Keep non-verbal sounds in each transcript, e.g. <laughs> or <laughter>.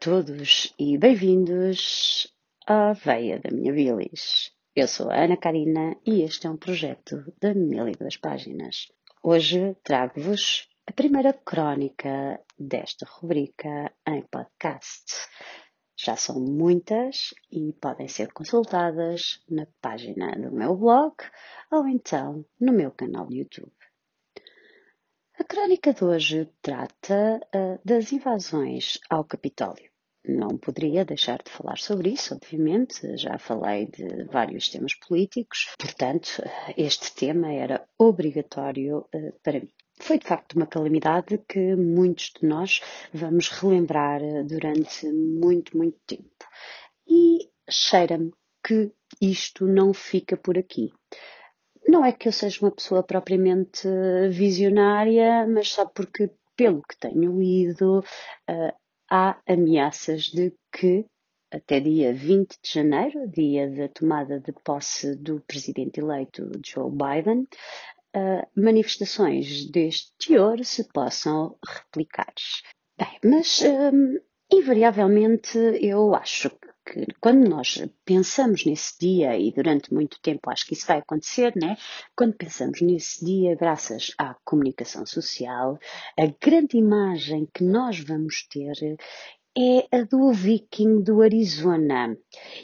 Todos e bem-vindos à Veia da Minha Bilis. Eu sou a Ana Karina e este é um projeto da Mil e Duas Páginas. Hoje trago-vos a primeira crónica desta rubrica em podcast. Já são muitas e podem ser consultadas na página do meu blog ou então no meu canal de YouTube. Crónica de hoje trata uh, das invasões ao Capitólio. Não poderia deixar de falar sobre isso, obviamente, já falei de vários temas políticos, portanto, este tema era obrigatório uh, para mim. Foi de facto uma calamidade que muitos de nós vamos relembrar durante muito, muito tempo. E cheira-me que isto não fica por aqui. Não é que eu seja uma pessoa propriamente visionária, mas só porque, pelo que tenho lido, uh, há ameaças de que até dia 20 de janeiro, dia da tomada de posse do presidente eleito Joe Biden, uh, manifestações deste teor se possam replicar. Bem, mas um, invariavelmente eu acho que quando nós pensamos nesse dia, e durante muito tempo acho que isso vai acontecer, né? Quando pensamos nesse dia, graças à comunicação social, a grande imagem que nós vamos ter é a do Viking do Arizona.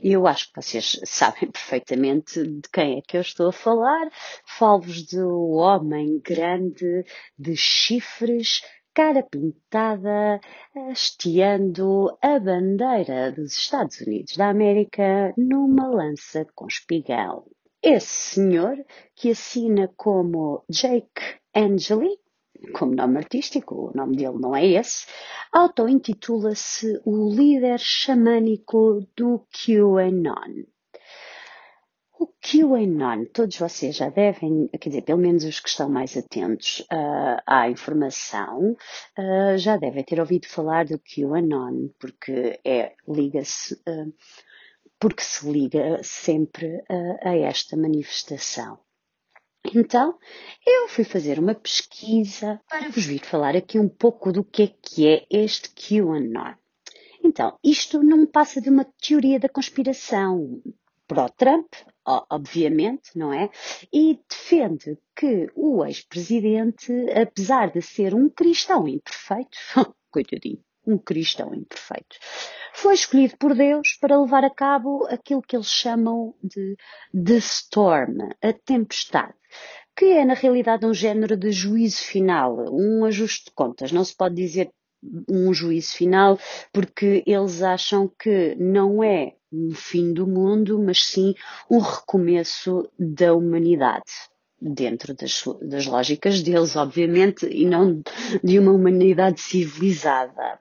Eu acho que vocês <laughs> sabem perfeitamente de quem é que eu estou a falar. Falo-vos do homem grande de chifres cara pintada, hasteando a bandeira dos Estados Unidos da América numa lança com espigão. Esse senhor, que assina como Jake Angeli, como nome artístico, o nome dele não é esse, auto-intitula-se o líder xamânico do QAnon. QAnon, todos vocês já devem, quer dizer, pelo menos os que estão mais atentos uh, à informação, uh, já devem ter ouvido falar do QAnon, porque é, liga-se, uh, porque se liga sempre a esta manifestação. Então, eu fui fazer uma pesquisa para vos vir falar aqui um pouco do que é que é este QAnon. Então, isto não passa de uma teoria da conspiração pró-Trump, obviamente, não é? E defende que o ex-presidente, apesar de ser um cristão imperfeito, <laughs> coitadinho, um cristão imperfeito, foi escolhido por Deus para levar a cabo aquilo que eles chamam de The Storm, a tempestade que é na realidade um género de juízo final, um ajuste de contas. Não se pode dizer um juízo final porque eles acham que não é um fim do mundo, mas sim um recomeço da humanidade. Dentro das, das lógicas deles, obviamente, e não de uma humanidade civilizada.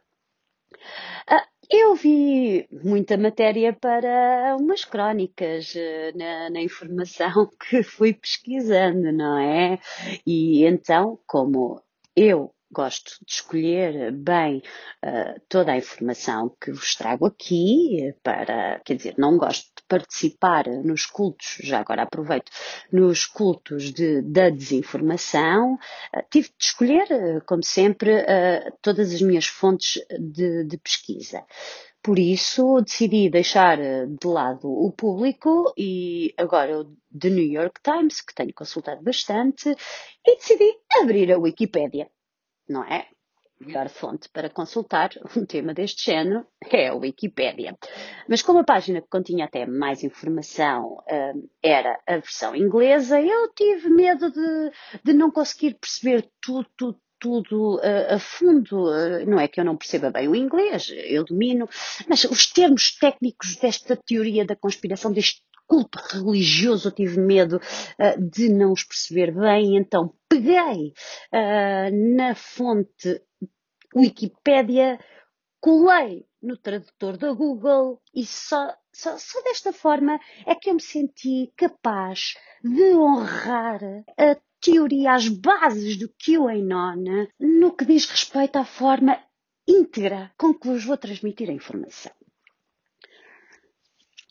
Ah, eu vi muita matéria para umas crónicas eh, na, na, informação <laughs> que fui pesquisando, não é? E então, como eu gosto de escolher bem uh, toda a informação que vos trago aqui para, quer dizer, não gosto de participar nos cultos, já agora aproveito, nos cultos de, da desinformação. Uh, tive de escolher, uh, como sempre, todas as minhas fontes de, de pesquisa. Por isso, decidi deixar de lado o público e agora o The New York Times, que tenho consultado bastante, e decidi abrir a Wikipédia não é? A melhor fonte para consultar um tema deste género é a Wikipédia. Mas como a página que continha até mais informação uh, era a versão inglesa, eu tive medo de, de não conseguir perceber tudo, tudo, tudo uh, a fundo. Uh, não é que eu não perceba bem o inglês, eu domino, mas os termos técnicos desta teoria da conspiração, deste culto religioso, eu tive medo uh, de não os perceber bem, então peguei uh, na fonte Wikipédia, colei no tradutor da Google e só, só, só desta forma é que eu me senti capaz de honrar a teoria, as bases do QAnon no que diz respeito à forma íntegra com que vos vou transmitir a informação.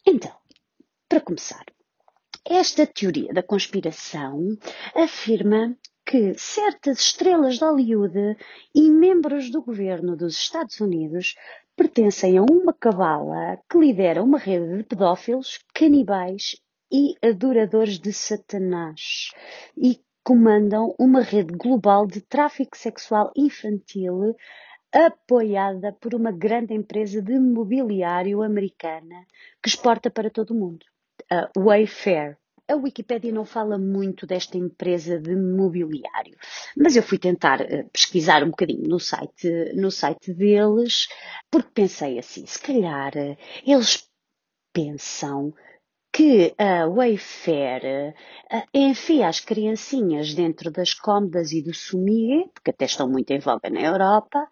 Então, para começar, esta teoria da conspiração afirma que certas estrelas de Hollywood e membros do governo dos Estados Unidos pertencem a uma cabala que lidera uma rede de pedófilos, canibais e adoradores de Satanás e comandam uma rede global de tráfico sexual infantil apoiada por uma grande empresa de mobiliário americana que exporta para todo o mundo, a Wayfair. A Wikipédia não fala muito desta empresa de mobiliário, mas eu fui tentar uh, pesquisar um bocadinho no site, no site deles, porque pensei assim, se calhar uh, eles pensam que a Wayfair uh, enfia as criancinhas dentro das cômodas e do sumie, porque até estão muito em voga na Europa,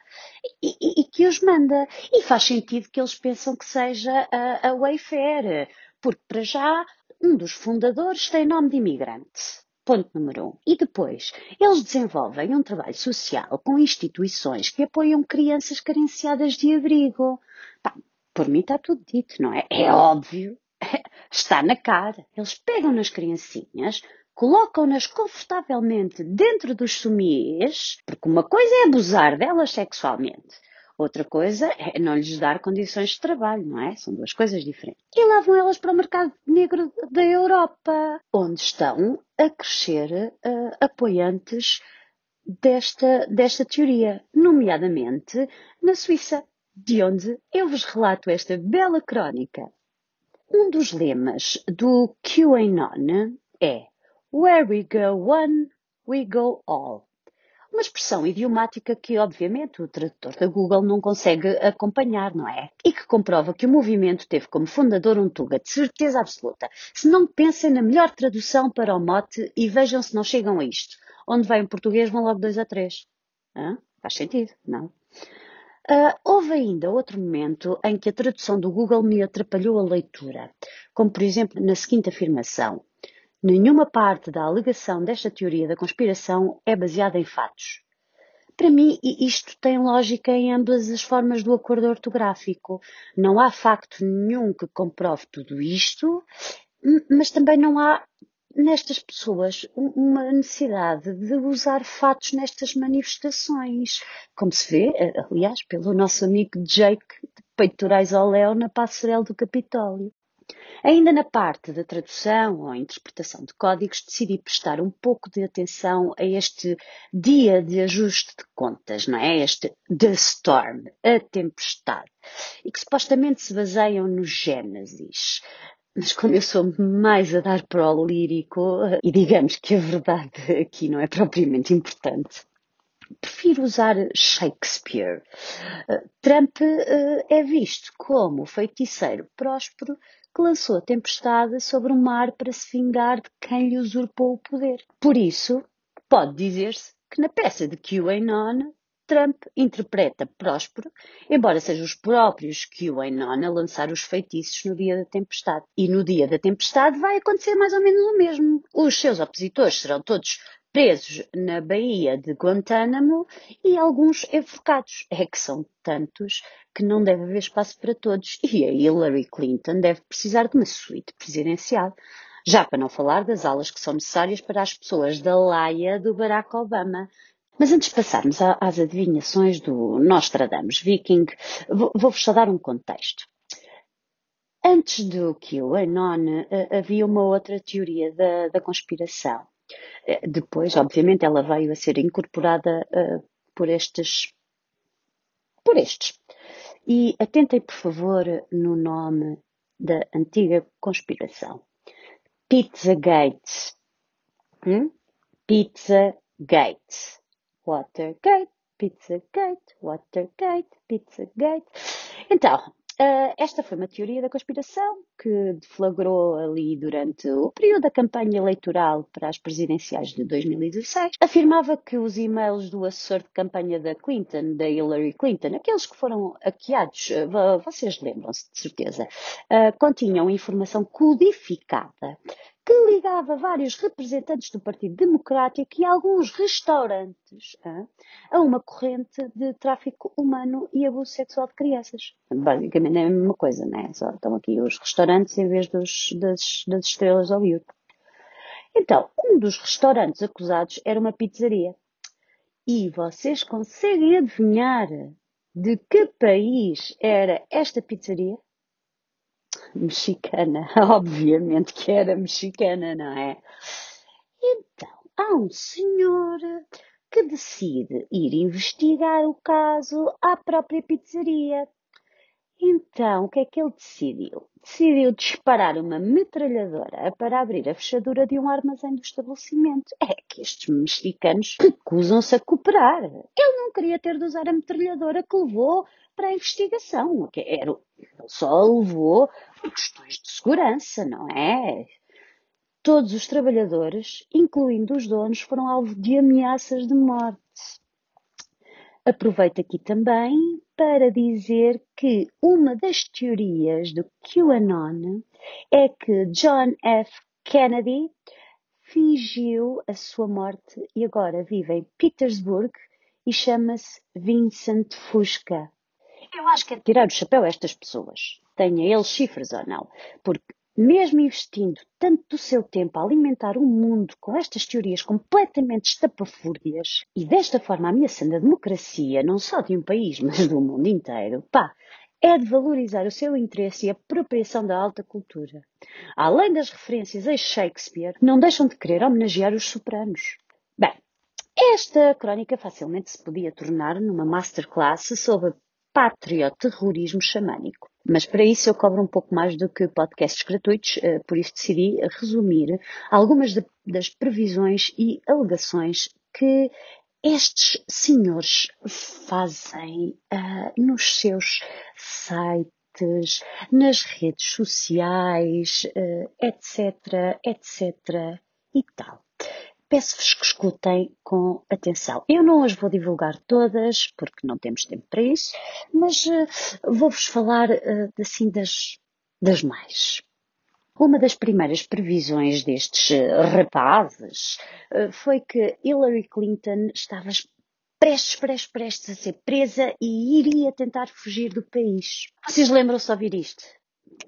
e, e, e, que os manda. E faz sentido que eles pensam que seja a, a Wayfair, porque para já um dos fundadores tem nome de imigrante. Ponto número um. E depois, eles desenvolvem um trabalho social com instituições que apoiam crianças carenciadas de abrigo. Pá, por mim está tudo dito, não é? É óbvio <laughs> Está na cara. Eles pegam nas criancinhas, colocam-nas confortavelmente dentro dos somiers, porque uma coisa é abusar delas sexualmente. Outra coisa é não lhes dar condições de trabalho, não é? São duas coisas diferentes. E levam elas para o mercado negro da Europa, onde estão a crescer uh, apoiantes desta, desta teoria, nomeadamente na Suíça, de onde eu vos relato esta bela crónica. Um dos lemas do QAnon é Where we go one, we go all. Uma expressão idiomática que, obviamente, o tradutor da Google não consegue acompanhar, não é? E que comprova que o movimento teve como fundador um Tuga, de certeza absoluta. Se não pensem na melhor tradução para o mote e vejam se não chegam a isto. Onde vai em português vão logo dois a três. Hã? Faz sentido, não? Uh, houve ainda outro momento em que a tradução do Google me atrapalhou a leitura, como por exemplo na seguinte afirmação: Nenhuma parte da alegação desta teoria da conspiração é baseada em fatos. Para mim, isto tem lógica em ambas as formas do acordo ortográfico. Não há facto nenhum que comprove tudo isto, mas também não há nestas pessoas uma necessidade de usar fatos nestas manifestações, como se vê, aliás, pelo nosso amigo Jake de peitorais ao léu na passarela do Capitólio. Ainda na parte da tradução ou interpretação de códigos, decidi prestar um pouco de atenção a este dia de ajuste de contas, não é? Este The Storm, a tempestade, e que supostamente se baseiam no Gênesis. Mas como eu sou mais a dar para o lírico, e digamos que a verdade aqui não é propriamente importante, prefiro usar Shakespeare. Trump uh, é visto como feiticeiro próspero que lançou a tempestade sobre o mar para se vingar de quem lhe usurpou o poder. Por isso, pode dizer-se que na peça de QAnon Trump interpreta Próspero, embora sejam os próprios QAnon a lançar os feitiços no dia da tempestade. E no dia da tempestade vai acontecer mais ou menos o mesmo. Os seus opositores serão todos presos na Baía de Guantánamo e alguns enforcados. É que são tantos que não deve haver espaço para todos. E a Hillary Clinton deve precisar de uma suíte presidencial. Já para não falar das alas que são necessárias para as pessoas da laia do Barack Obama. Mas antes de passarmos às adivinhações do Nostradamus Viking, vou-vos só dar um contexto. Antes do QAnon, eh, havia uma outra teoria da, da conspiração. Eh, depois, obviamente, ela veio a ser incorporada uh, por estes. por estes. E atentem, por favor, no nome da antiga conspiração. Pizzagate. Hum? Pizzagate. Watergate, Pizzagate, Watergate, Pizzagate. Então, uh, esta foi uma teoria da conspiração que deflagrou ali durante o período da campanha eleitoral para as presidenciais de 2016. Afirmava que os e-mails do assessor de campanha da Clinton, da Hillary Clinton, aqueles que foram hackeados, uh, vocês lembram-se de certeza, uh, continham informação codificada que ligava vários representantes do Partido Democrático e alguns restaurantes hein, a uma corrente de tráfico humano e abuso sexual de crianças. Basicamente é a mesma coisa, né? Só estão aqui os restaurantes em vez dos, das, das estrelas de Hollywood. Então, um dos restaurantes acusados era uma pizzaria. E vocês conseguem adivinhar de que país era esta pizzaria? Mexicana, <laughs> obviamente que era mexicana, não é? Então, há um senhor que decide ir investigar o caso à própria pizzaria. Então, o que é que ele decidiu? Decidiu disparar uma metralhadora para abrir a fechadura de um armazém do estabelecimento. É que estes mexicanos recusam-se a cooperar. Ele não queria ter de usar a metralhadora que levou para a investigação. Ele só levou questões de segurança, não é? Todos os trabalhadores, incluindo os donos, foram alvo de ameaças de morte. Aproveito aqui também para dizer que uma das teorias do QAnon é que John F. Kennedy fingiu a sua morte e agora vive em Petersburg e chama-se Vincent Fusca. Eu acho que é tirar o chapéu a estas pessoas, tenha eles cifras ou não, porque mesmo investindo tanto do seu tempo a alimentar o mundo com estas teorias completamente estapafúrdias e desta forma ameaçando a democracia, não só de um país, <laughs> mas do mundo inteiro, pá, é de valorizar o seu interesse e a apropriação da alta cultura. Além das referências a Shakespeare, não deixam de querer homenagear os sopranos. Bem, esta crónica facilmente se podia tornar numa masterclass sobre patrioterrorismo xamânico. Mas para isso eu cobro um pouco mais do que podcasts gratuitos, eh, por isso decidi resumir algumas das previsões e alegações que estes senhores fazem uh, nos seus sites, nas redes sociais, uh, etc, etc e tal peço-vos que escutem com atenção. Eu não as vou divulgar todas, porque não temos tempo para isso, mas uh, vou-vos falar uh, assim das, das mais. Uma das primeiras previsões destes uh, rapazes foi que Hillary Clinton estava prestes, prestes, prestes a ser presa e iria tentar fugir do país. Vocês lembram-se de ouvir isto?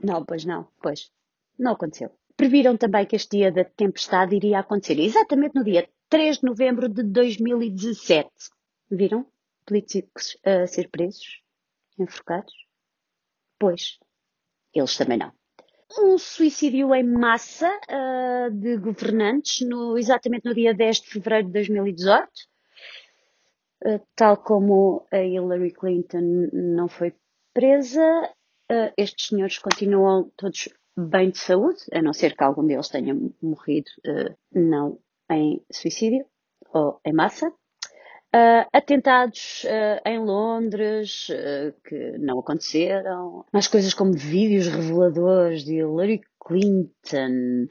Não, pois não, pois. Não aconteceu previram também que este dia da tempestade iria acontecer exatamente no dia 3 de novembro de 2017. Viram? Políticos a ser presos, enforcados? Pois, eles também não. Um suicídio em massa uh, de governantes, no, exatamente no dia 10 de fevereiro de 2018. Uh, tal como a Hillary Clinton não foi presa, uh, estes senhores continuam todos bem de saúde, a não ser que algum deles tenha morrido uh, não em suicídio ou em massa. Uh, atentados uh, em Londres que não aconteceram, mais coisas como vídeos reveladores de Hillary Clinton,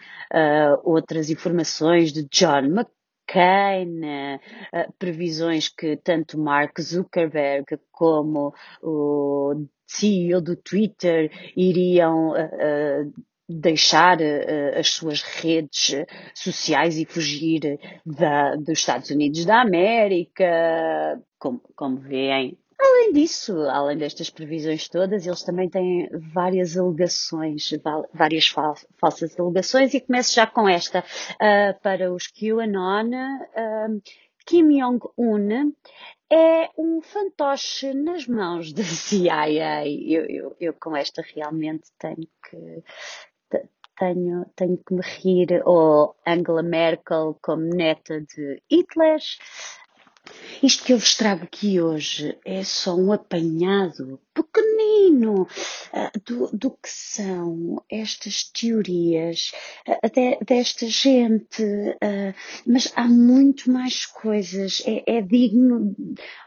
outras informações de John McCain, previsões que tanto Mark Zuckerberg como o CEO do Twitter iriam uh, deixar uh, as suas redes sociais e fugir da, dos Estados Unidos da América, como, como veem. Além disso, além destas previsões todas, eles também têm várias alegações, várias fal falsas alegações, e começo já com esta. Uh, para os QAnon, uh, Kim Jong-un é um fantoche nas mãos da CIA. Eu, eu, eu com esta realmente tenho que tenho, tenho que me rir, ou Angela Merkel como neta de Hitler. Isto que eu vos trago aqui hoje é só um apanhado pequenino uh, do, do, que são estas teorias uh, de, desta gente, uh, mas há muito mais coisas. É, é digno,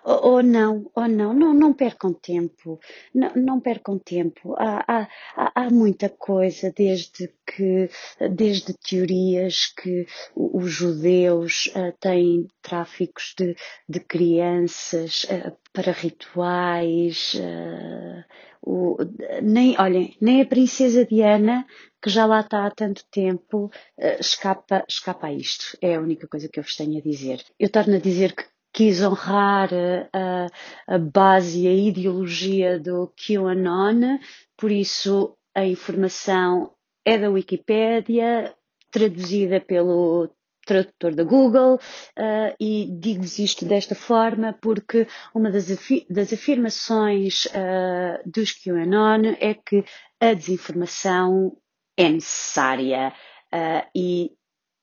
ou, ou, não, ou não, não, não percam tempo, não, não percam tempo. Há, há, há, muita coisa, desde que, desde teorias que os judeus têm tráficos de, de crianças para rituais. Uh, o, nem, olhem, nem a princesa Diana, que já lá está há tanto tempo, uh, escapa, escapa a isto. É a única coisa que eu vos tenho a dizer. Eu torno a dizer que quis honrar a, a base e a ideologia do QAnon, por isso a informação é da Wikipédia, traduzida pelo tradutor da Google uh, e digo-vos isto desta forma porque uma das, afi das afirmações uh, dos QAnon é que a desinformação é necessária. Uh, e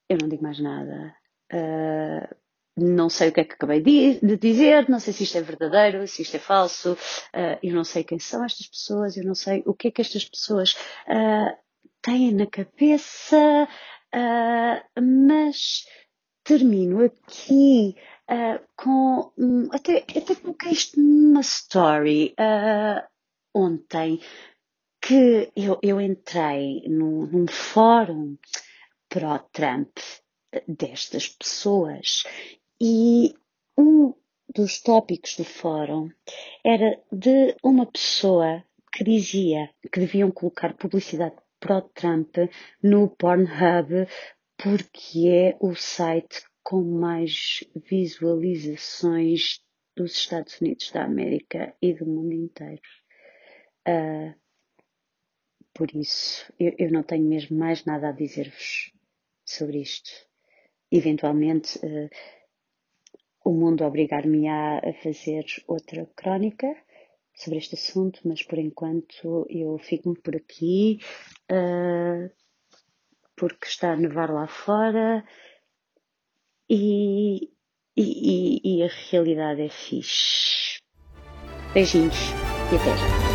eu não digo mais nada. não sei o que é que acabei de dizer, não sei se isto é verdadeiro, se isto é falso, eu não sei quem são estas pessoas, eu não sei o que é que estas pessoas têm na cabeça, uh, mas termino aqui uh, com. Até, até coloquei isto numa story uh, ontem, que eu, eu entrei num, num fórum pró-Trump destas pessoas e um dos tópicos do fórum era de uma pessoa que dizia que deviam colocar publicidade pró-Trump no Pornhub porque é o site com mais visualizações dos Estados Unidos da América e do mundo inteiro. Uh, por isso, eu, eu, não tenho mesmo mais nada a dizer-vos sobre isto. Eventualmente, uh, o mundo obrigar-me-á a fazer outra crónica sobre este assunto, mas por enquanto eu fico-me por aqui, uh, porque está a nevar lá fora e, e, e, e a realidade é fixe. Beijinhos e até já.